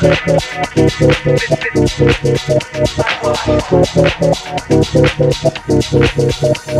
This is my life.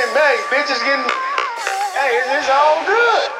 getting back. Bitches getting. Hey, it's, it's all good.